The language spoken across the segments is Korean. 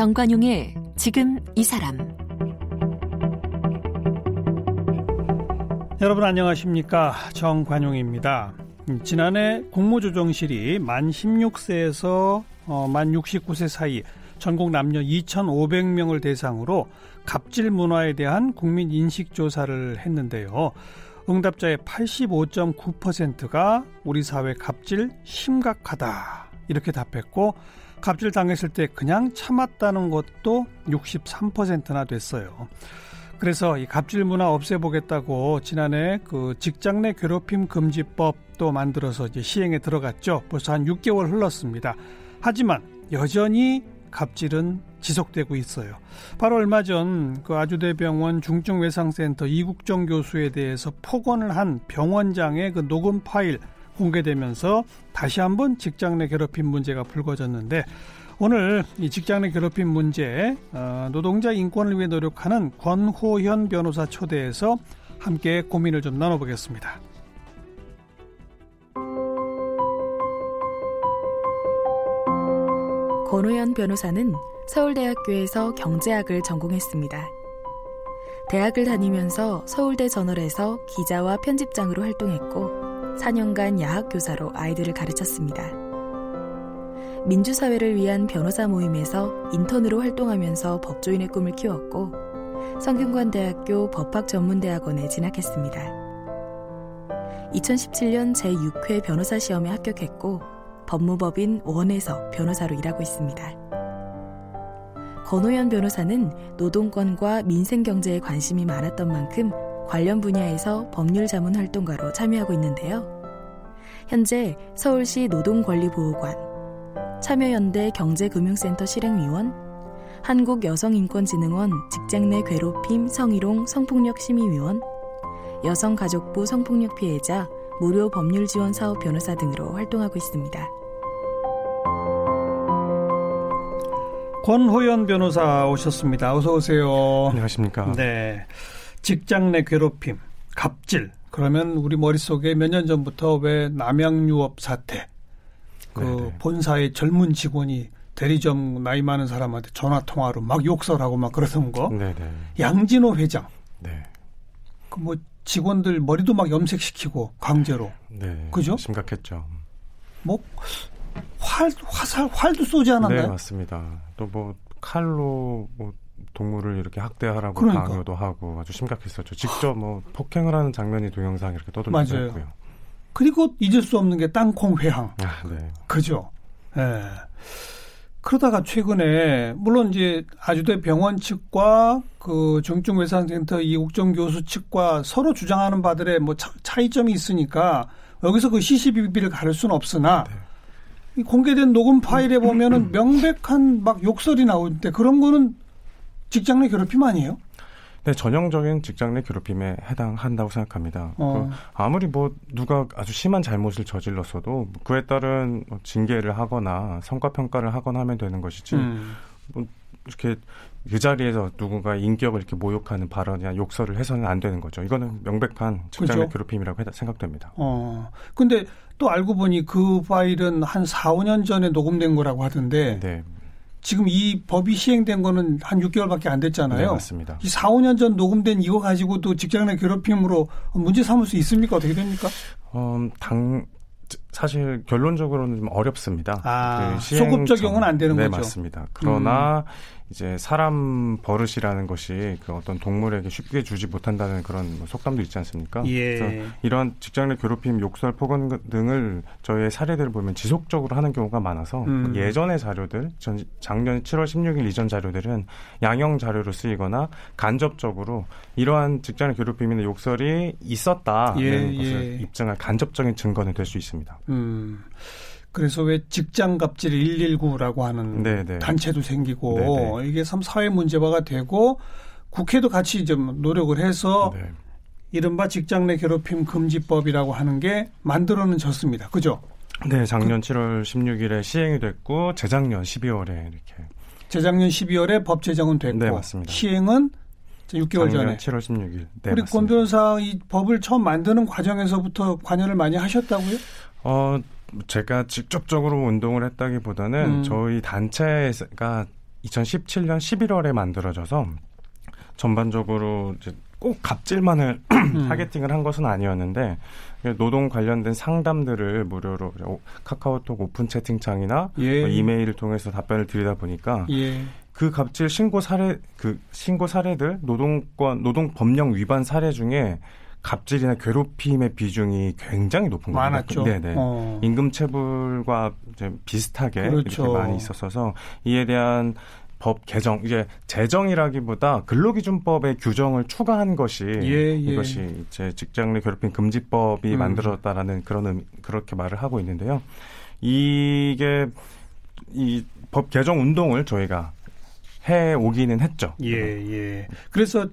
정관용의 지금 이 사람 여러분 안녕하십니까 정관용입니다. 지난해 국무조정실이 만 16세에서 어, 만 69세 사이 전국 남녀 2,500명을 대상으로 갑질 문화에 대한 국민 인식 조사를 했는데요. 응답자의 85.9%가 우리 사회 갑질 심각하다 이렇게 답했고 갑질 당했을 때 그냥 참았다는 것도 63%나 됐어요. 그래서 이 갑질 문화 없애보겠다고 지난해 그 직장 내 괴롭힘 금지법도 만들어서 이제 시행에 들어갔죠. 벌써 한 6개월 흘렀습니다. 하지만 여전히 갑질은 지속되고 있어요. 바로 얼마 전 그 아주대병원 중증외상센터 이국정 교수에 대해서 폭언을 한 병원장의 그 녹음 파일 공개되면서 다시 한번 직장 내 괴롭힘 문제가 불거졌는데 오늘 이 직장 내 괴롭힘 문제 어, 노동자 인권을 위해 노력하는 권호현 변호사 초대해서 함께 고민을 좀 나눠보겠습니다. 권호연 변호사는 서울대학교에서 경제학을 전공했습니다. 대학을 다니면서 서울대 저널에서 기자와 편집장으로 활동했고 4년간 야학 교사로 아이들을 가르쳤습니다. 민주사회를 위한 변호사 모임에서 인턴으로 활동하면서 법조인의 꿈을 키웠고 성균관대학교 법학전문대학원에 진학했습니다. 2017년 제6회 변호사 시험에 합격했고 법무법인 원에서 변호사로 일하고 있습니다. 권호연 변호사는 노동권과 민생경제에 관심이 많았던 만큼 관련 분야에서 법률 자문 활동가로 참여하고 있는데요. 현재 서울시 노동권리보호관, 참여연대 경제금융센터 실행위원, 한국여성인권진흥원 직장 내 괴롭힘 성희롱 성폭력 심의위원, 여성가족부 성폭력 피해자 무료 법률 지원 사업 변호사 등으로 활동하고 있습니다. 권호연 변호사 오셨습니다. 어서 오세요. 안녕하십니까. 네. 직장 내 괴롭힘, 갑질. 그러면 우리 머릿속에 몇 년 전부터 왜 남양유업 사태, 그 네네. 본사의 젊은 직원이 대리점 나이 많은 사람한테 전화 통화로 막 욕설하고 막 그러던 거. 네네. 양진호 회장. 네. 그뭐 직원들 머리도 막 염색시키고 강제로. 네. 그죠? 심각했죠. 뭐 활, 화살, 활도 쏘지 않았나요? 네, 맞습니다. 또 뭐 칼로 뭐 동물을 이렇게 학대하라고 그러니까. 강요도 하고 아주 심각했었죠. 직접 뭐 폭행을 하는 장면이 동영상 이렇게 떠돌기도 했고요. 그리고 잊을 수 없는 게 땅콩 회항. 아, 네. 그죠? 예. 네. 그러다가 최근에 물론 이제 아주대 병원 측과 그 중증외상센터 이국정 교수 측과 서로 주장하는 바들의 뭐 차, 이점이 있으니까 여기서 그 시시비비를 가릴 수는 없으나 네. 공개된 녹음 파일에 보면은 명백한 막 욕설이 나오는데 그런 거는 직장 내 괴롭힘 아니에요? 네, 전형적인 직장 내 괴롭힘에 해당한다고 생각합니다. 어. 그 아무리 뭐 누가 아주 심한 잘못을 저질렀어도 그에 따른 뭐 징계를 하거나 성과 평가를 하거나 하면 되는 것이지. 음. 뭐 이렇게 그 자리에서 누군가 인격을 이렇게 모욕하는 발언이나 욕설을 해서는 안 되는 거죠. 이거는 명백한 직장 내 괴롭힘이라고 생각됩니다. 어. 근데 또 알고 보니 그 파일은 한 4, 5년 전에 녹음된 거라고 하던데 네. 지금 이 법이 시행된 거는 한 6개월밖에 안 됐잖아요. 네, 맞습니다. 이 4, 5년 전 녹음된 이거 가지고도 직장 내 괴롭힘으로 문제 삼을 수 있습니까? 어떻게 됩니까? 어, 당 사실 결론적으로는 좀 어렵습니다. 아, 그 소급 적용은 안 되는 네, 거죠. 네, 맞습니다. 그러나 음. 이제 사람 버릇이라는 것이 그 어떤 동물에게 쉽게 주지 못한다는 그런 뭐 속담도 있지 않습니까? 예. 그래서 이런 직장 내 괴롭힘, 욕설, 폭언 등을 저희의 사례들을 보면 지속적으로 하는 경우가 많아서 음. 예전의 자료들, 전, 작년 7월 16일 이전 자료들은 양형 자료로 쓰이거나 간접적으로 이러한 직장 내 괴롭힘이나 욕설이 있었다는 예, 것을 예. 입증할 간접적인 증거는 될 수 있습니다. 음. 그래서 왜 직장 갑질 119라고 하는 네네. 네. 단체도 생기고 네네. 네. 이게 참 사회 문제화가 되고 국회도 같이 좀 노력을 해서 네. 이른바 직장 내 괴롭힘 금지법이라고 하는 게 만들어는 졌습니다. 그죠? 네, 작년 그, 7월 16일에 시행이 됐고 재작년 12월에 이렇게 재작년 12월에 법 제정은 됐고 네, 맞습니다. 시행은 6개월 전에 7월 16일. 네, 우리 권 변호사 이 법을 처음 만드는 과정에서부터 관여를 많이 하셨다고요? 어, 제가 직접적으로 운동을 했다기보다는 음. 저희 단체가 2017년 11월에 만들어져서 전반적으로 이제 꼭 갑질만을 음. targeting을 한 것은 아니었는데 노동 관련된 상담들을 무료로 카카오톡 오픈 채팅창이나 예. 뭐 이메일을 통해서 답변을 드리다 보니까 예. 그 갑질 신고 사례 그 신고 사례들 노동권 노동 법령 위반 사례 중에 갑질이나 괴롭힘의 비중이 굉장히 높은 겁니다. 많았죠. 네네. 어. 임금 체불과 이제 비슷하게 그렇죠. 이렇게 많이 있었어서 이에 대한 법 개정 이제 제정이라기보다 근로기준법의 규정을 추가한 것이 예, 예. 이것이 이제 직장 내 괴롭힘 금지법이 음. 만들어졌다라는 그런 의미, 그렇게 말을 하고 있는데요. 이게 이 법 개정 운동을 저희가 해 오기는 했죠. 예, 예. 그래서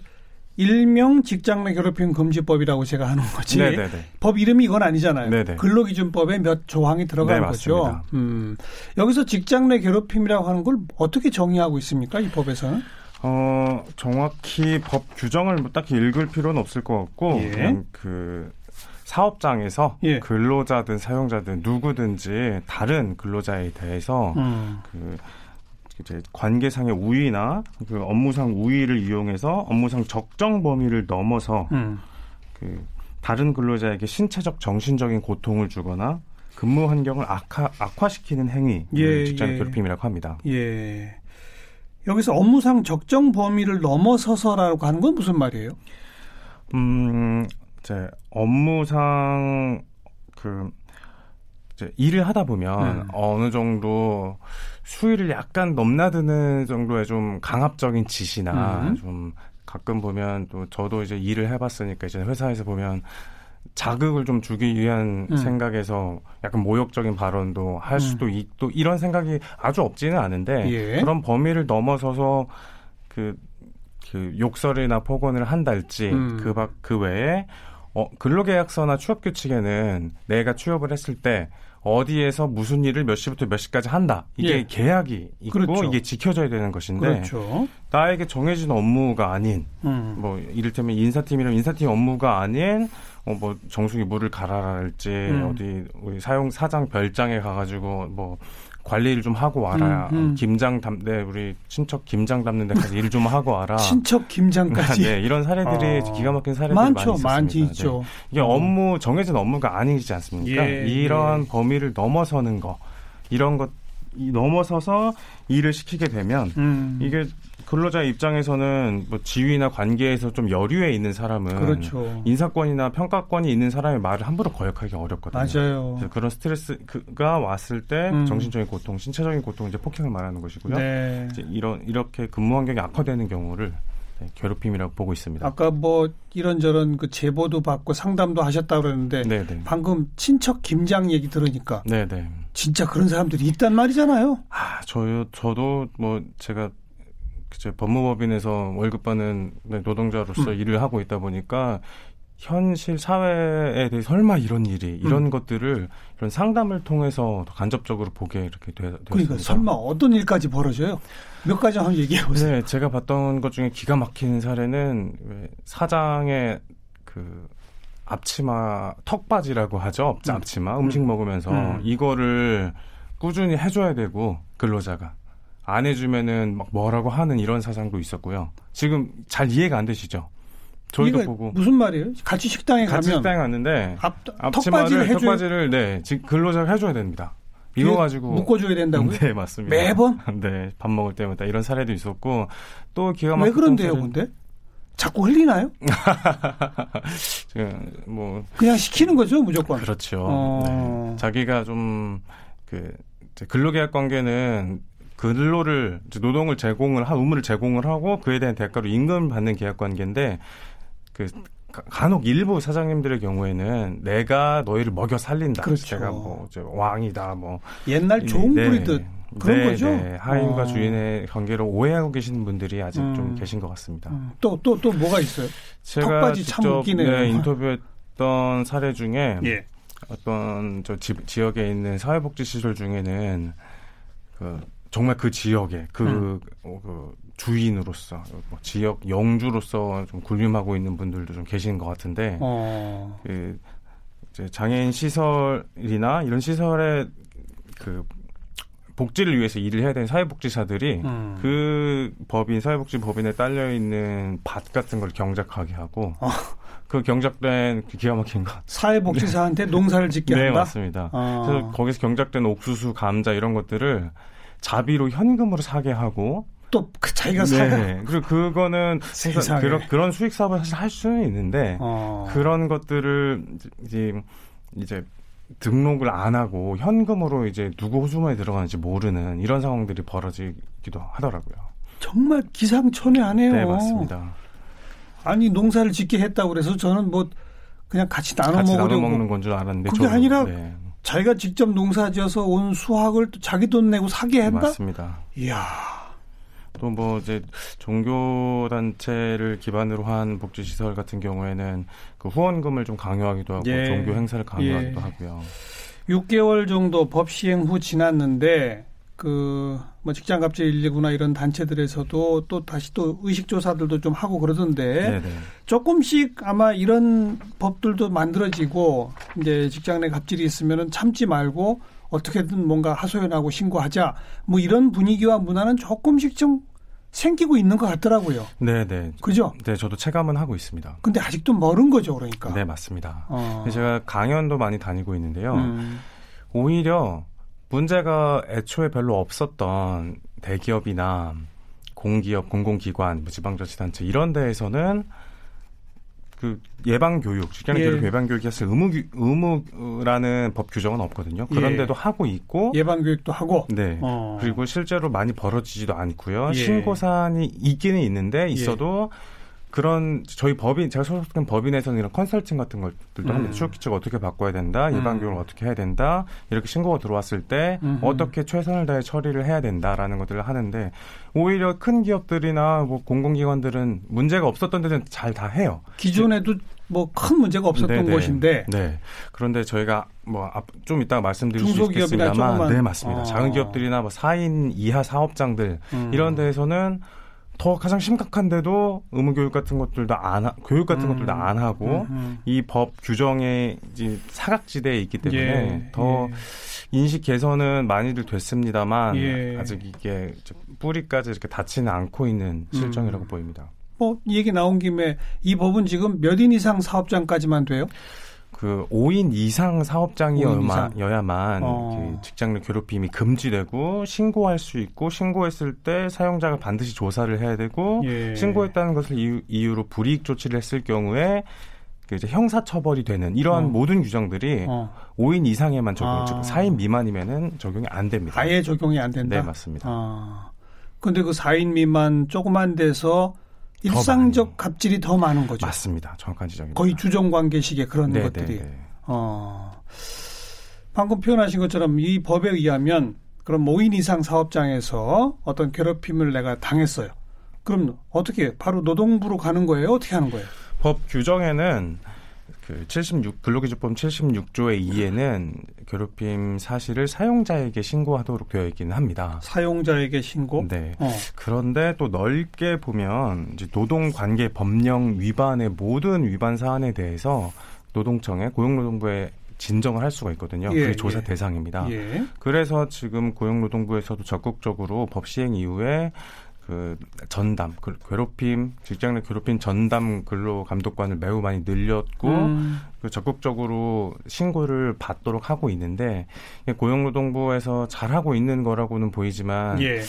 일명 직장 내 괴롭힘 금지법이라고 제가 하는 거지. 네네네. 법 이름이 이건 아니잖아요. 네네. 근로기준법에 몇 조항이 들어간 네, 거죠. 음. 여기서 직장 내 괴롭힘이라고 하는 걸 어떻게 정의하고 있습니까? 이 법에서는? 어, 정확히 법 규정을 뭐 딱히 읽을 필요는 없을 것 같고, 예. 그냥 그 사업장에서 예. 근로자든 사용자든 누구든지 다른 근로자에 대해서 음. 그 이제 관계상의 우위나 그 업무상 우위를 이용해서 업무상 적정 범위를 넘어서 음. 그 다른 근로자에게 신체적 정신적인 고통을 주거나 근무 환경을 악화, 악화시키는 행위 예, 직장 예. 괴롭힘이라고 합니다. 예. 여기서 업무상 적정 범위를 넘어서서라고 하는 건 무슨 말이에요? 음, 이제 업무상 그 이제 일을 하다 보면 음. 어느 정도 수위를 약간 넘나드는 정도의 좀 강압적인 지시나 음. 좀 가끔 보면 또 저도 이제 일을 해봤으니까 이제 회사에서 보면 자극을 좀 주기 위한 음. 생각에서 약간 모욕적인 발언도 할 음. 수도 있, 또 이런 생각이 아주 없지는 않은데 예. 그런 범위를 넘어서서 그, 그 욕설이나 폭언을 한달지 음. 그밖그 외에 어, 근로계약서나 취업 규칙에는 내가 취업을 했을 때 어디에서 무슨 일을 몇 시부터 몇 시까지 한다. 이게 예. 계약이 있고 그렇죠. 이게 지켜져야 되는 것인데 그렇죠. 나에게 정해진 업무가 아닌 음. 뭐 이를테면 인사팀이라면 인사팀 업무가 아닌 어, 뭐 정수기 물을 갈아랄지 음. 어디 우리 사용 사장 별장에 가가지고 뭐 관리를 좀 하고 와라 음, 음. 김장 담 네 우리 친척 김장 담는 데 가서 일좀 하고 와라 친척 김장까지. 네 이런 사례들이 어. 기가 막힌 사례들이 많죠, 많이 있습니다. 많이 있죠. 이게 업무 정해진 업무가 아니지 않습니까? 예, 이러한 예. 범위를 넘어서는 거 이런 것 이- 넘어서서 일을 시키게 되면 음. 이게 근로자 입장에서는 뭐 지위나 관계에서 좀 여류에 있는 사람은 그렇죠. 인사권이나 평가권이 있는 사람의 말을 함부로 거역하기 어렵거든요. 맞아요. 그런 스트레스가 왔을 때 음. 정신적인 고통, 신체적인 고통 이제 폭행을 말하는 것이고요. 네. 이런 이렇게 근무 환경이 악화되는 경우를 네, 괴롭힘이라고 보고 있습니다. 아까 뭐 이런저런 그 제보도 받고 상담도 하셨다 그러는데 네, 네. 방금 친척 김장 얘기 들으니까 네, 네. 진짜 그런 사람들이 있단 말이잖아요. 아, 저요, 저도 뭐 제가 그제 법무법인에서 월급 받는 네, 노동자로서 음. 일을 하고 있다 보니까 현실 사회에 대해 설마 이런 일이 이런 음. 것들을 이런 상담을 통해서 더 간접적으로 보게 이렇게 되, 되었습니다. 그러니까 설마 어떤 일까지 벌어져요? 몇 가지 한번 얘기해 보세요. 네, 제가 봤던 것 중에 기가 막히는 사례는 왜 사장의 그 앞치마 턱바지라고 하죠. 음. 앞치마 음식 먹으면서 음. 이거를 꾸준히 해줘야 되고 근로자가 안 해주면은 막 뭐라고 하는 이런 사상도 있었고요. 지금 잘 이해가 안 되시죠? 저희도 보고 무슨 말이에요? 같이 식당에 같이 가면 식당에 갔는데 앞, 턱바지를 해줘 턱바지를 네 지- 근로자가 해줘야 됩니다. 이거 가지고 묶어줘야 된다고요? 네 맞습니다. 매번? 네, 밥 먹을 때마다 이런 사례도 있었고 또 기가 왜 막혔던 그런데요, 사례는 근데? 자꾸 흘리나요? 뭐 그냥 시키는 거죠, 무조건. 그렇죠. 어. 네. 자기가 좀 그 근로계약 관계는 근로를 노동을 제공을 하 의무를 제공을 하고 그에 대한 대가로 임금을 받는 계약 관계인데 그 가- 간혹 일부 사장님들의 경우에는 내가 너희를 먹여 살린다. 그렇죠. 제가 뭐 왕이다. 뭐 옛날 좋은 네. 부리듯 그런 네, 거죠? 네. 하인과 어. 주인의 관계를 오해하고 계시는 분들이 아직 음. 좀 계신 것 같습니다. 또, 또, 또 뭐가 있어요? 제가 직접. 네, 인터뷰했던 사례 중에 예. 어떤 저 지, 지역에 있는 사회복지 시설 중에는 그 정말 그 지역에 그, 음. 어, 그 주인으로서 뭐 지역 영주로서 좀 군림하고 있는 분들도 좀 계시는 것 같은데 어. 그 이제 장애인 시설이나 이런 시설에 그 복지를 위해서 일을 해야 되는 사회복지사들이 음. 그 법인 사회복지법인에 딸려 있는 밭 같은 걸 경작하게 하고 어. 그 경작된 그 기가 막힌 것. 사회복지사한테 농사를 짓게 네, 한다. 네 맞습니다. 어. 그래서 거기서 경작된 옥수수, 감자 이런 것들을 자비로 현금으로 사게 하고 또 그 자기가 네. 사요. 그리고 그거는 그런 그런 수익 사업을 사실 할 수는 있는데 어. 그런 것들을 이제 이제 등록을 안 하고 현금으로 이제 누구 호주머니에 들어가는지 모르는 이런 상황들이 벌어지기도 하더라고요. 정말 기상천외하네요. 네, 맞습니다. 아니 농사를 짓게 했다고 그래서 저는 뭐 그냥 같이 나눠 같이 먹으려고 나눠 먹는 건 줄 알았는데 그게 저는, 아니라 네. 자기가 직접 농사지어서 온 수확을 또 자기 돈 내고 사게 한다. 맞습니다. 이야. 또 뭐 이제 종교 단체를 기반으로 한 복지 시설 같은 경우에는 그 후원금을 좀 강요하기도 하고 예. 종교 행사를 강요하기도 예. 하고요. 6개월 정도 법 시행 후 지났는데 그 뭐 직장 갑질 119나 이런 단체들에서도 또 다시 또 의식 조사들도 좀 하고 그러던데 네네. 조금씩 아마 이런 법들도 만들어지고 이제 직장 내 갑질이 있으면은 참지 말고 어떻게든 뭔가 하소연하고 신고하자 뭐 이런 분위기와 문화는 조금씩 좀 생기고 있는 것 같더라고요. 네, 네. 그죠? 네, 저도 체감은 하고 있습니다. 근데 아직도 멀은 거죠, 그러니까. 네, 맞습니다. 어. 제가 강연도 많이 다니고 있는데요. 음. 오히려 문제가 애초에 별로 없었던 대기업이나 공기업, 공공기관, 뭐 지방자치단체 이런 데에서는 그 예방 교육, 직장 교육 예. 예방 교육이 사실 의무 의무라는 법 규정은 없거든요. 그런데도 예. 하고 있고 예방 교육도 하고 네. 어. 그리고 실제로 많이 벌어지지도 않고요. 예. 신고 사안이 있기는 있는데 있어도 예. 그런 저희 법인 제가 소속된 법인에서는 이런 컨설팅 같은 것들도 음. 합니다. 수업 기칙 어떻게 바꿔야 된다, 예방 교육을 음. 어떻게 해야 된다 이렇게 신고가 들어왔을 때 음흠. 어떻게 최선을 다해 처리를 해야 된다라는 것들을 하는데 오히려 큰 기업들이나 뭐 공공기관들은 문제가 없었던 데는 잘 다 해요. 기존에도 뭐 큰 문제가 없었던 네네. 곳인데. 네. 그런데 저희가 뭐좀 이따가 말씀드릴 수 있겠습니다만, 네 맞습니다. 어. 작은 기업들이나 뭐 4인 이하 사업장들 음. 이런 데에서는 더 가장 심각한데도 의무 교육 같은 것들도 안 하, 교육 같은 음. 것들도 안 하고 음. 이법 규정에 이제 사각지대에 있기 때문에 예. 더 예. 인식 개선은 많이들 됐습니다만 예. 아직 이게 뿌리까지 이렇게 닿지는 않고 있는 실정이라고 음. 보입니다. 뭐 얘기 나온 김에 이 법은 지금 몇 인 이상 사업장까지만 돼요? 그 5인 이상 사업장이어야만 어. 그 직장 내 괴롭힘이 금지되고 신고할 수 있고 신고했을 때 사용자가 반드시 조사를 해야 되고 예. 신고했다는 것을 이유, 이유 로 불이익 조치를 했을 경우에 그 이제 형사 처벌이 되는 이러한 어. 모든 규정들이 어. 5인 이상에만 적용, 아. 즉 4인 미만이면은 적용이 안 됩니다. 아예 적용이 안 된다. 네, 맞습니다. 아. 근데 그 4인 미만 조그만 데서 일상적 갑질이 더 많은 거죠. 맞습니다. 정확한 지적입니다. 거의 주정 관계식의 그런 네, 것들이. 네, 네. 어. 방금 표현하신 것처럼 이 법에 의하면 그럼 5인 이상 사업장에서 어떤 괴롭힘을 내가 당했어요. 그럼 어떻게 바로 노동부로 가는 거예요? 어떻게 하는 거예요? 법 규정에는 그 76, 근로기준법 76조의 2에는 괴롭힘 사실을 사용자에게 신고하도록 되어 있기는 합니다. 사용자에게 신고? 네. 어. 그런데 또 넓게 보면 이제 노동관계 법령 위반의 모든 위반 사안에 대해서 노동청에 고용노동부에 진정을 할 수가 있거든요. 예, 그게 조사 예. 대상입니다. 예. 그래서 지금 고용노동부에서도 적극적으로 법 시행 이후에 그 전담 그 괴롭힘 직장 내 괴롭힘 전담 근로 감독관을 매우 많이 늘렸고 음. 그 적극적으로 신고를 받도록 하고 있는데 고용노동부에서 잘하고 있는 거라고는 보이지만 예.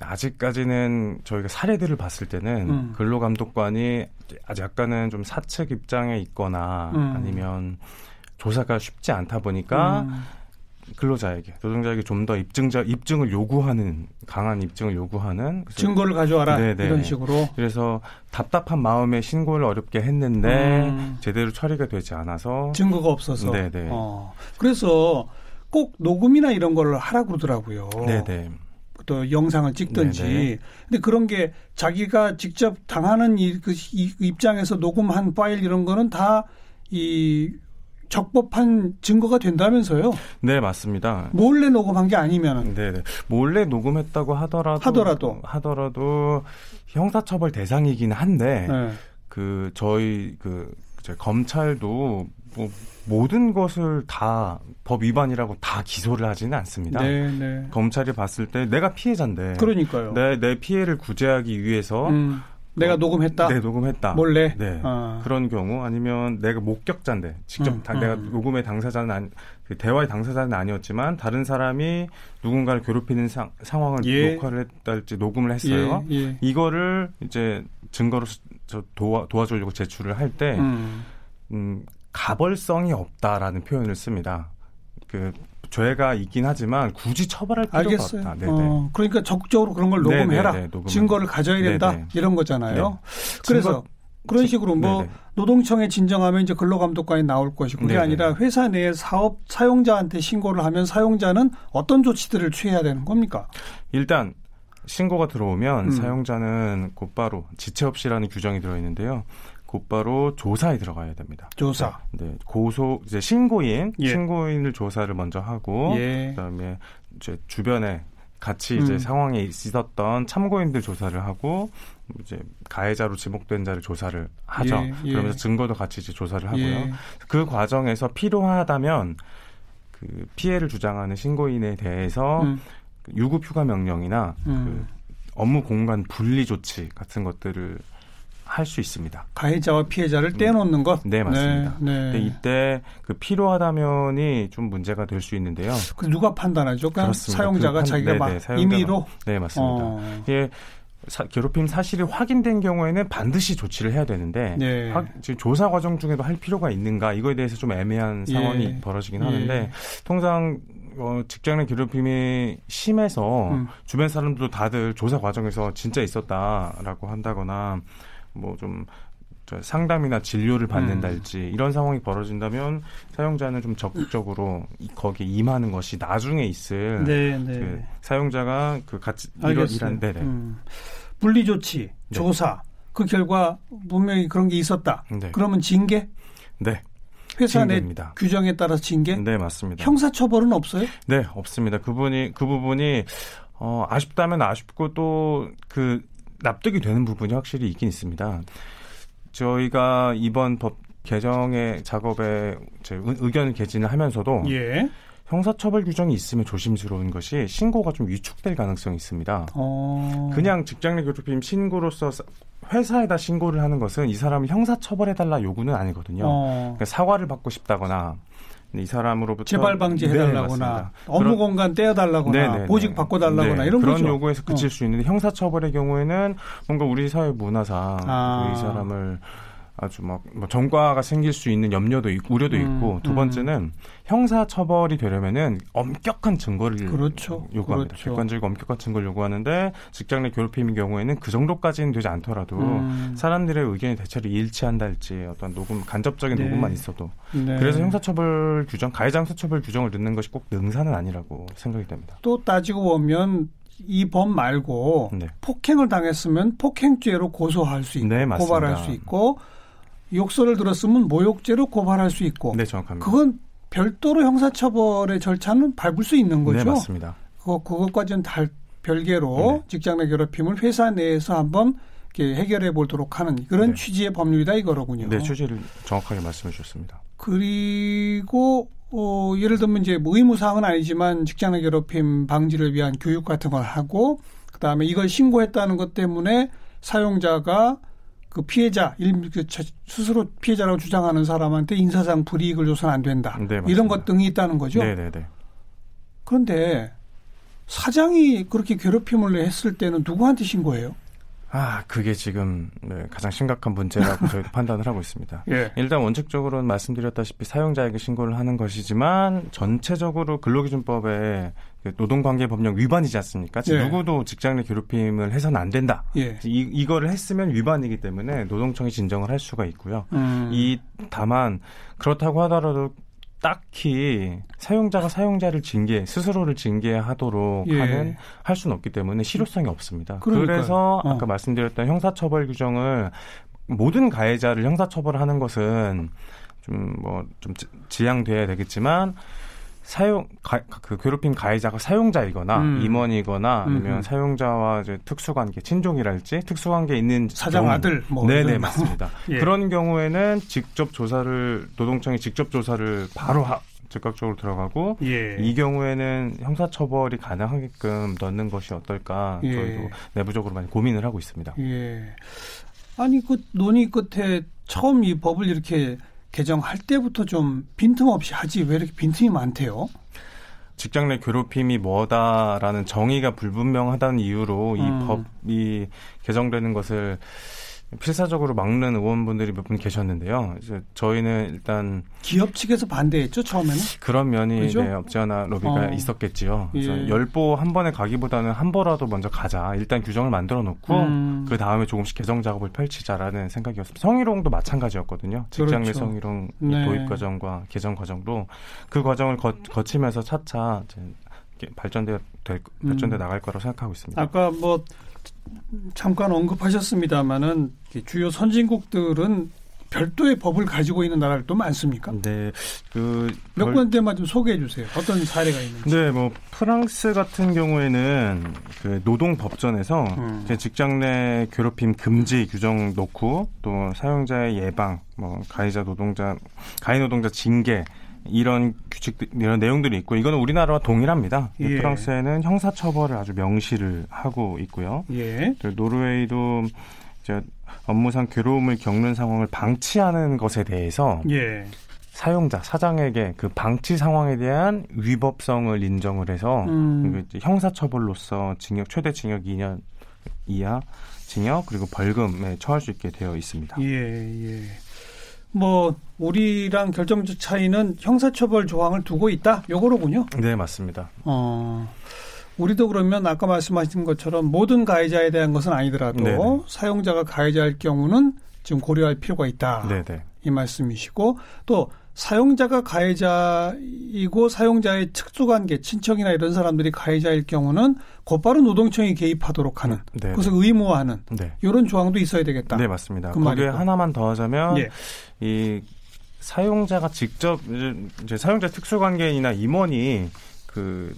아직까지는 저희가 사례들을 봤을 때는 음. 근로 감독관이 아직 약간은 좀 사측 입장에 있거나 음. 아니면 조사가 쉽지 않다 보니까 음. 근로자에게 노동자에게 좀 더 입증자 입증을 요구하는 강한 입증을 요구하는 증거를 가져와라 네네. 이런 식으로 그래서 답답한 마음에 신고를 어렵게 했는데 음. 제대로 처리가 되지 않아서 증거가 없어서 네네. 어. 그래서 꼭 녹음이나 이런 걸 하라 그러더라고요. 네네. 또 영상을 찍든지. 네네. 근데 그런 게 자기가 직접 당하는 이, 그, 이 입장에서 녹음한 파일 이런 거는 다 이 적법한 증거가 된다면서요? 네, 맞습니다. 몰래 녹음한 게 아니면 네, 네. 몰래 녹음했다고 하더라도 하더라도 하더라도 형사처벌 대상이긴 한데 네. 그 저희 그 검찰도 뭐 모든 것을 다 법 위반이라고 다 기소를 하지는 않습니다. 네, 네. 검찰이 봤을 때 내가 피해자인데 그러니까요. 내, 내 피해를 구제하기 위해서 음. 내가 어, 녹음했다. 네, 녹음했다. 몰래. 네. 아. 그런 경우 아니면 내가 목격자인데 직접 음, 다, 음. 내가 녹음의 당사자는 아니, 그 대화의 당사자는 아니었지만 다른 사람이 누군가를 괴롭히는 상, 상황을 예. 녹화를 했달지 녹음을 했어요. 예, 예. 이거를 이제 증거로 저 도와 도와주려고 제출을 할때 음. 음, 가벌성이 없다라는 표현을 씁니다. 그 죄가 있긴 하지만 굳이 처벌할 필요가 알겠어요. 없다. 네네. 어, 그러니까 적극적으로 그런 걸 녹음해라. 네네네, 증거를 가져야 된다. 네네. 이런 거잖아요. 네. 그래서 증거, 그런 식으로 뭐 네네. 노동청에 진정하면 이제 근로감독관이 나올 것이고 그게 네네. 아니라 회사 내 사업 사용자한테 신고를 하면 사용자는 어떤 조치들을 취해야 되는 겁니까? 일단 신고가 들어오면 음. 사용자는 곧바로 지체 없이라는 규정이 들어 있는데요. 곧바로 조사에 들어가야 됩니다. 조사. 네, 고소 이제 신고인 예. 신고인을 조사를 먼저 하고 예. 그다음에 이제 주변에 같이 이제 음. 상황에 있었던 참고인들 조사를 하고 이제 가해자로 지목된 자를 조사를 하죠. 예, 예. 그러면서 증거도 같이 이제 조사를 하고요. 예. 그 과정에서 필요하다면 그 피해를 주장하는 신고인에 대해서 음. 유급 휴가 명령이나 음. 그 업무 공간 분리 조치 같은 것들을 할 수 있습니다. 가해자와 피해자를 음. 떼놓는 것. 네 맞습니다. 네, 네. 이때 그 필요하다면이 좀 문제가 될 수 있는데요. 그 누가 판단하죠? 그러니까 사용자가 그 판, 자기가 네네, 네, 사용자가, 임의로. 네 맞습니다. 어. 예. 사, 괴롭힘 사실이 확인된 경우에는 반드시 조치를 해야 되는데 네. 하, 지금 조사 과정 중에도 할 필요가 있는가 이거에 대해서 좀 애매한 상황이 예. 벌어지긴 예. 하는데 통상 어, 직장 내 괴롭힘이 심해서 음. 주변 사람들도 다들 조사 과정에서 진짜 있었다라고 한다거나 뭐좀 상담이나 진료를 받는달지 음. 이런 상황이 벌어진다면 사용자는 좀 적극적으로 거기에 임하는 것이 나중에 있을 네, 네. 그 사용자가 그 같이 이런 일한 네네 음. 분리 조치 네. 조사 그 결과 분명히 그런 게 있었다. 네. 그러면 징계? 네. 회사 내 규정에 따라서 징계? 네 맞습니다. 형사 처벌은 없어요? 네 없습니다. 그분이 그 부분이 어, 아쉽다면 아쉽고 또 그 납득이 되는 부분이 확실히 있긴 있습니다. 저희가 이번 법 개정의 작업에 의견 개진을 하면서도 예. 형사처벌 규정이 있으면 조심스러운 것이 신고가 좀 위축될 가능성이 있습니다. 어... 그냥 직장 내 괴롭힘 신고로서 회사에다 신고를 하는 것은 이 사람을 형사처벌해달라 요구는 아니거든요. 어... 그러니까 사과를 받고 싶다거나 이 사람으로부터 재발 방지해달라거나 네, 업무 공간 떼어달라거나 네네네. 네, 네. 보직 바꿔달라거나 네, 이런 그런 거죠. 요구에서 그칠 어. 수 있는데 형사처벌의 경우에는 뭔가 우리 사회 문화상 아. 이 사람을 아주 막뭐 전과가 생길 수 있는 염려도 있고 우려도 음, 있고 두 음. 번째는 형사 처벌이 되려면은 엄격한 증거를 그렇죠. 요구합니다. 그렇죠. 객관적이고 엄격한 증거를 요구하는데 직장 내 괴롭힘의 경우에는 그 정도까지는 되지 않더라도 음. 사람들의 의견이 대체로 일치한달지 어떤 녹음 간접적인 네. 녹음만 있어도 네. 그래서 형사 처벌 규정 가해자 형사 처벌 규정을 넣는 것이 꼭 능사는 아니라고 생각이 됩니다. 또 따지고 보면 이법 말고 네. 폭행을 당했으면 폭행죄로 고소할 수 있고 네, 고발할 수 있고 욕설을 들었으면 모욕죄로 고발할 수 있고. 네, 정확합니다. 그건 별도로 형사처벌의 절차는 밟을 수 있는 거죠. 네, 맞습니다. 그거 그것까지는 달 별개로 네. 직장 내 괴롭힘을 회사 내에서 한번 해결해 보도록 하는 그런 네. 취지의 법률이다 이거로군요. 네, 취지를 정확하게 말씀해 주셨습니다. 그리고 어, 예를 들면 이제 뭐 의무 사항은 아니지만 직장 내 괴롭힘 방지를 위한 교육 같은 걸 하고 그다음에 이걸 신고했다는 것 때문에 사용자가 그 피해자, 그 스스로 피해자라고 주장하는 사람한테 인사상 불이익을 줘서는 안 된다. 네, 이런 것 등이 있다는 거죠. 네네네. 네, 네. 그런데 사장이 그렇게 괴롭힘을 했을 때는 누구한테 신고해요? 아, 그게 지금 네, 가장 심각한 문제라고 저희도 판단을 하고 있습니다. 예. 일단 원칙적으로는 말씀드렸다시피 사용자에게 신고를 하는 것이지만 전체적으로 근로기준법에 그 노동관계법령 위반이지 않습니까? 예. 누구도 직장 내 괴롭힘을 해서는 안 된다. 예. 이, 이거를 했으면 위반이기 때문에 노동청이 진정을 할 수가 있고요. 음. 이 다만 그렇다고 하더라도 딱히 사용자가 사용자를 징계 스스로를 징계하도록 예. 하는 할 수는 없기 때문에 실효성이 없습니다. 그러니까요. 그래서 어. 아까 말씀드렸던 형사처벌 규정을 모든 가해자를 형사처벌하는 것은 좀 뭐좀 뭐 지양돼야 되겠지만 사용 가, 그 괴롭힘 가해자가 사용자이거나 음. 임원이거나 아니면 음. 사용자와 이제 특수관계 친족이랄지 특수관계 있는 사장 경우. 아들 뭐 네네 맞습니다. 예. 그런 경우에는 직접 조사를 노동청이 직접 조사를 바로 하, 즉각적으로 들어가고 예. 이 경우에는 형사처벌이 가능하게끔 넣는 것이 어떨까 예. 저희도 내부적으로 많이 고민을 하고 있습니다. 예. 아니 그 논의 끝에 처음 이 법을 이렇게 개정할 때부터 좀 빈틈없이 하지 왜 이렇게 빈틈이 많대요? 직장 내 괴롭힘이 뭐다라는 정의가 불분명하다는 이유로 음. 이 법이 개정되는 것을 필사적으로 막는 의원분들이 몇 분 계셨는데요. 이제 저희는 일단 기업 측에서 반대했죠 처음에는. 그런 면이 그렇죠? 네, 없지 않아 로비가 어. 있었겠지요. 예. 열보 한 번에 가기보다는 한 보라도 먼저 가자. 일단 규정을 만들어 놓고 음. 그 다음에 조금씩 개정 작업을 펼치자라는 생각이었습니다. 성희롱도 마찬가지였거든요. 직장 내 그렇죠. 성희롱 네. 도입 과정과 개정 과정도 그 과정을 거, 치면서 차차 발전돼 될 발전돼 음. 나갈 거라고 생각하고 있습니다. 아까 뭐 잠깐 언급하셨습니다마는 주요 선진국들은 별도의 법을 가지고 있는 나라를 또 많습니까? 네. 그 몇 군데만 좀 소개해 주세요. 어떤 사례가 있는지. 네, 뭐 프랑스 같은 경우에는 그 노동 법전에서 음. 직장 내 괴롭힘 금지 규정 놓고 또 사용자의 예방, 뭐 가해자 노동자 가해 노동자 징계 이런 규칙 이런 내용들이 있고 이거는 우리나라와 동일합니다. 예. 프랑스에는 형사 처벌을 아주 명시를 하고 있고요. 예. 노르웨이도 이제 업무상 괴로움을 겪는 상황을 방치하는 것에 대해서 예. 사용자 사장에게 그 방치 상황에 대한 위법성을 인정을 해서 음. 형사 처벌로서 징역 최대 징역 2년 이하 징역 그리고 벌금에 처할 수 있게 되어 있습니다. 예, 예. 뭐 우리랑 결정적 차이는 형사처벌 조항을 두고 있다. 요거로군요. 네, 맞습니다. 어. 우리도 그러면 아까 말씀하신 것처럼 모든 가해자에 대한 것은 아니더라도 네네. 네. 사용자가 가해자일 경우는 지금 고려할 필요가 있다. 네네. 네. 이 말씀이시고 또 사용자가 가해자이고 사용자의 특수관계, 친척이나 이런 사람들이 가해자일 경우는 곧바로 노동청이 개입하도록 하는 네. 그것을 의무화하는 네. 이런 조항도 있어야 되겠다. 네 맞습니다. 그 거기에 하나만 더 하자면 예. 이 사용자가 직접 이제 사용자 특수관계인이나 임원이 그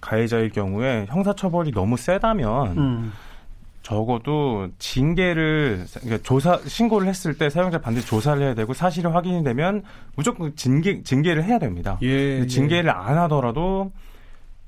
가해자일 경우에 형사처벌이 너무 세다면. 음. 적어도 징계를 그러니까 조사 신고를 했을 때 사용자 반드시 조사를 해야 되고 사실이 확인이 되면 무조건 징계 징계를 해야 됩니다. 예, 예. 징계를 안 하더라도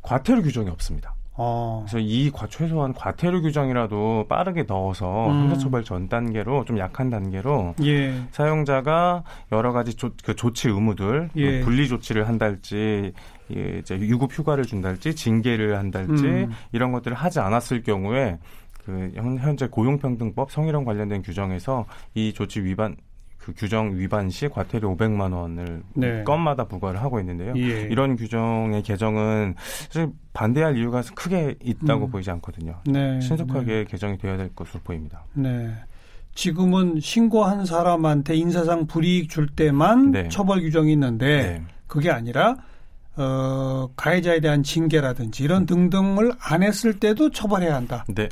과태료 규정이 없습니다. 어. 그래서 이 과, 최소한 과태료 규정이라도 빠르게 넣어서 음. 형사처벌 전 단계로 좀 약한 단계로 예. 사용자가 여러 가지 조, 그 조치 의무들 예. 뭐 분리 조치를 한달지 예, 이제 유급 휴가를 준달지 징계를 한달지 음. 이런 것들을 하지 않았을 경우에 그 현재 고용평등법 성희롱 관련된 규정에서 이 조치 위반 그 규정 위반 시 과태료 500만 원을 네. 건마다 부과를 하고 있는데요. 예. 이런 규정의 개정은 사실 반대할 이유가 크게 있다고 음. 보이지 않거든요. 네. 신속하게 네. 개정이 되어야 될 것으로 보입니다. 네. 지금은 신고한 사람한테 인사상 불이익 줄 때만 네. 처벌 규정이 있는데 네. 그게 아니라 어, 가해자에 대한 징계라든지 이런 등등을 안 했을 때도 처벌해야 한다. 네.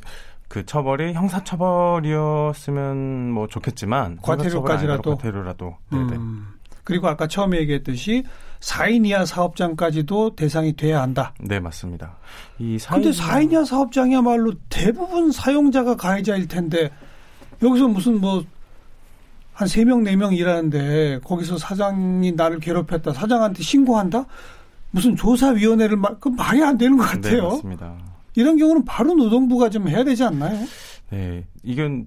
그 처벌이 형사 처벌이었으면 뭐 좋겠지만 과태료까지라도 과태료라도 음. 그리고 아까 처음에 얘기했듯이 4인 이하 사업장까지도 대상이 돼야 한다. 네, 맞습니다. 이 4인 근데 4인 이하 사업장이야말로 대부분 사용자가 가해자일 텐데 여기서 무슨 뭐 한 3명, 4명 일하는데 거기서 사장이 나를 괴롭혔다. 사장한테 신고한다? 무슨 조사위원회를 말, 그 말이 안 되는 것 네, 같아요. 네, 맞습니다. 이런 경우는 바로 노동부가 좀 해야 되지 않나요? 네, 이건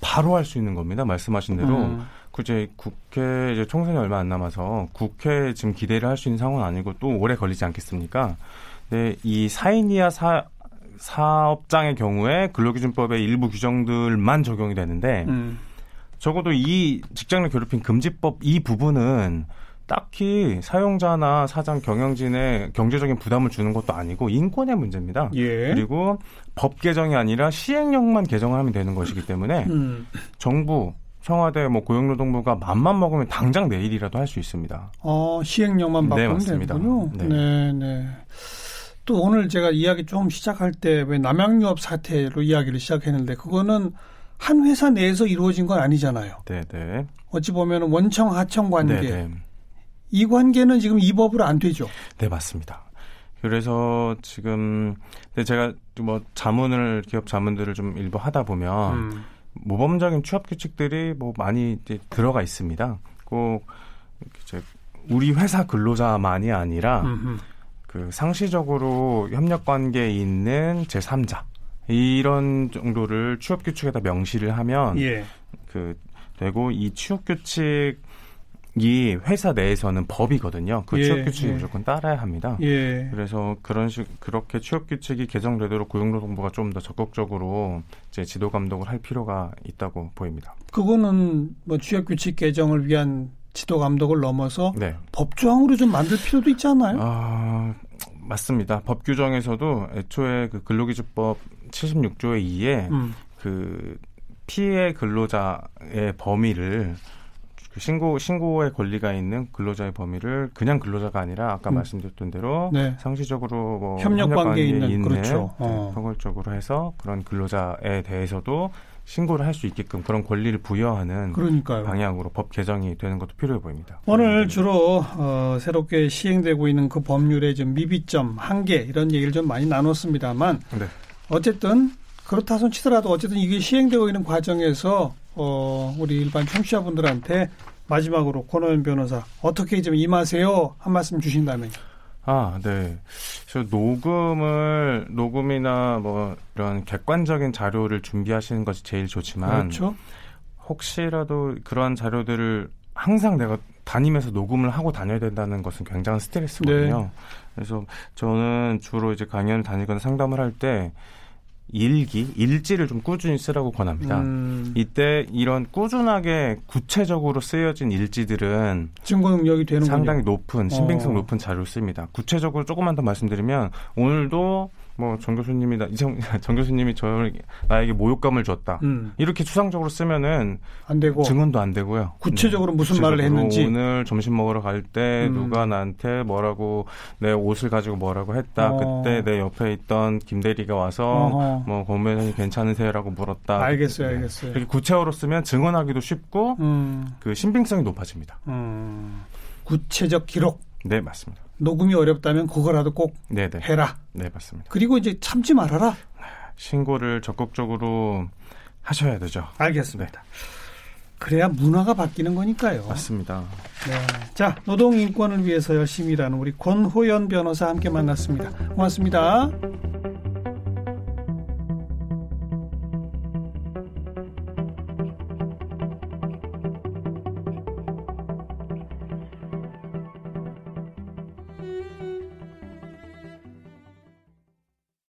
바로 할 수 있는 겁니다. 말씀하신 대로. 음. 그제 국회 이제 총선이 얼마 안 남아서 국회 지금 기대를 할 수 있는 상황은 아니고 또 오래 걸리지 않겠습니까? 네, 이 사인 이하 사 사업장의 경우에 근로기준법의 일부 규정들만 적용이 되는데 음. 적어도 이 직장 내 괴롭힘 금지법 이 부분은 딱히 사용자나 사장 경영진의 경제적인 부담을 주는 것도 아니고 인권의 문제입니다. 예. 그리고 법 개정이 아니라 시행령만 개정을 하면 되는 것이기 때문에 음. 정부 청와대 뭐 고용노동부가 맘만 먹으면 당장 내일이라도 할 수 있습니다. 어, 시행령만 네, 바꾸면 네, 되는군요. 네. 네, 네. 또 오늘 제가 이야기 좀 시작할 때 왜 남양유업 사태로 이야기를 시작했는데 그거는 한 회사 내에서 이루어진 건 아니잖아요. 네, 네. 어찌 보면 원청 하청 관계 네, 네. 이 관계는 지금 이 법으로 안 되죠. 네, 맞습니다. 그래서 지금 제가 뭐 자문을 기업 자문들을 좀 일부 하다 보면 음. 모범적인 취업 규칙들이 뭐 많이 들어가 있습니다. 꼭 이제 우리 회사 근로자만이 아니라 음흠. 그 상시적으로 협력 관계에 있는 제 3자 이런 정도를 취업 규칙에다 명시를 하면 예. 그 되고 이 취업 규칙 이 회사 내에서는 법이거든요. 그 예, 취업 규칙이 예. 무조건 따라야 합니다. 예. 그래서 그런 식 그렇게 취업 규칙이 개정되도록 고용노동부가 좀 더 적극적으로 이제 지도 감독을 할 필요가 있다고 보입니다. 그거는 뭐 취업 규칙 개정을 위한 지도 감독을 넘어서 네. 법조항으로 좀 만들 필요도 있잖아요. 아, 맞습니다. 법 규정에서도 애초에 그 근로기준법 76조의 2에 음. 그 피해 근로자의 범위를 그 신고 신고의 권리가 있는 근로자의 범위를 그냥 근로자가 아니라 아까 음. 말씀드렸던 대로 네. 상시적으로 뭐 협력 관계에 있는, 있는 그렇죠. 네, 어. 포괄적으로 해서 그런 근로자에 대해서도 신고를 할 수 있게끔 그런 권리를 부여하는 그러니까요. 방향으로 법 개정이 되는 것도 필요해 보입니다. 오늘 주로 어, 새롭게 시행되고 있는 그 법률의 좀 미비점, 한계 이런 얘기를 좀 많이 나눴습니다만 네. 어쨌든 그렇다 손 치더라도 어쨌든 이게 시행되고 있는 과정에서 어, 우리 일반 청취자분들한테 마지막으로 권호연 변호사 어떻게 좀 임하세요 한 말씀 주신다면. 아, 네. 저 녹음을 녹음이나 뭐 이런 객관적인 자료를 준비하시는 것이 제일 좋지만 그렇죠? 혹시라도 그런 자료들을 항상 내가 다니면서 녹음을 하고 다녀야 된다는 것은 굉장한 스트레스거든요. 네. 그래서 저는 주로 이제 강연을 다니거나 상담을 할때 일기, 일지를 좀 꾸준히 쓰라고 권합니다. 음. 이때 이런 꾸준하게 구체적으로 쓰여진 일지들은 증거 능력이 되는 상당히 높은 신빙성 어. 높은 자료를 씁니다. 구체적으로 조금만 더 말씀드리면 오늘도 뭐 정 교수님이 이정 정 교수님이 저 나에게 모욕감을 줬다. 음. 이렇게 추상적으로 쓰면은 안 되고 증언도 안 되고요. 구체적으로 네. 무슨 말을 했는지 오늘 점심 먹으러 갈때 음. 누가 나한테 뭐라고 내 옷을 가지고 뭐라고 했다. 어. 그때 내 옆에 있던 김 대리가 와서 어허. 뭐 고문회장님 괜찮으세요라고 물었다. 알겠어요, 네. 알겠어요. 이렇게 구체어로 쓰면 증언하기도 쉽고 음. 그 신빙성이 높아집니다. 음. 구체적 기록. 네, 맞습니다. 녹음이 어렵다면 그거라도 꼭 네네. 해라. 네, 맞습니다. 그리고 이제 참지 말아라. 신고를 적극적으로 하셔야 되죠. 알겠습니다. 네. 그래야 문화가 바뀌는 거니까요. 맞습니다. 네. 자, 노동 인권을 위해서 열심히 일하는 우리 권호연 변호사 함께 만났습니다. 고맙습니다.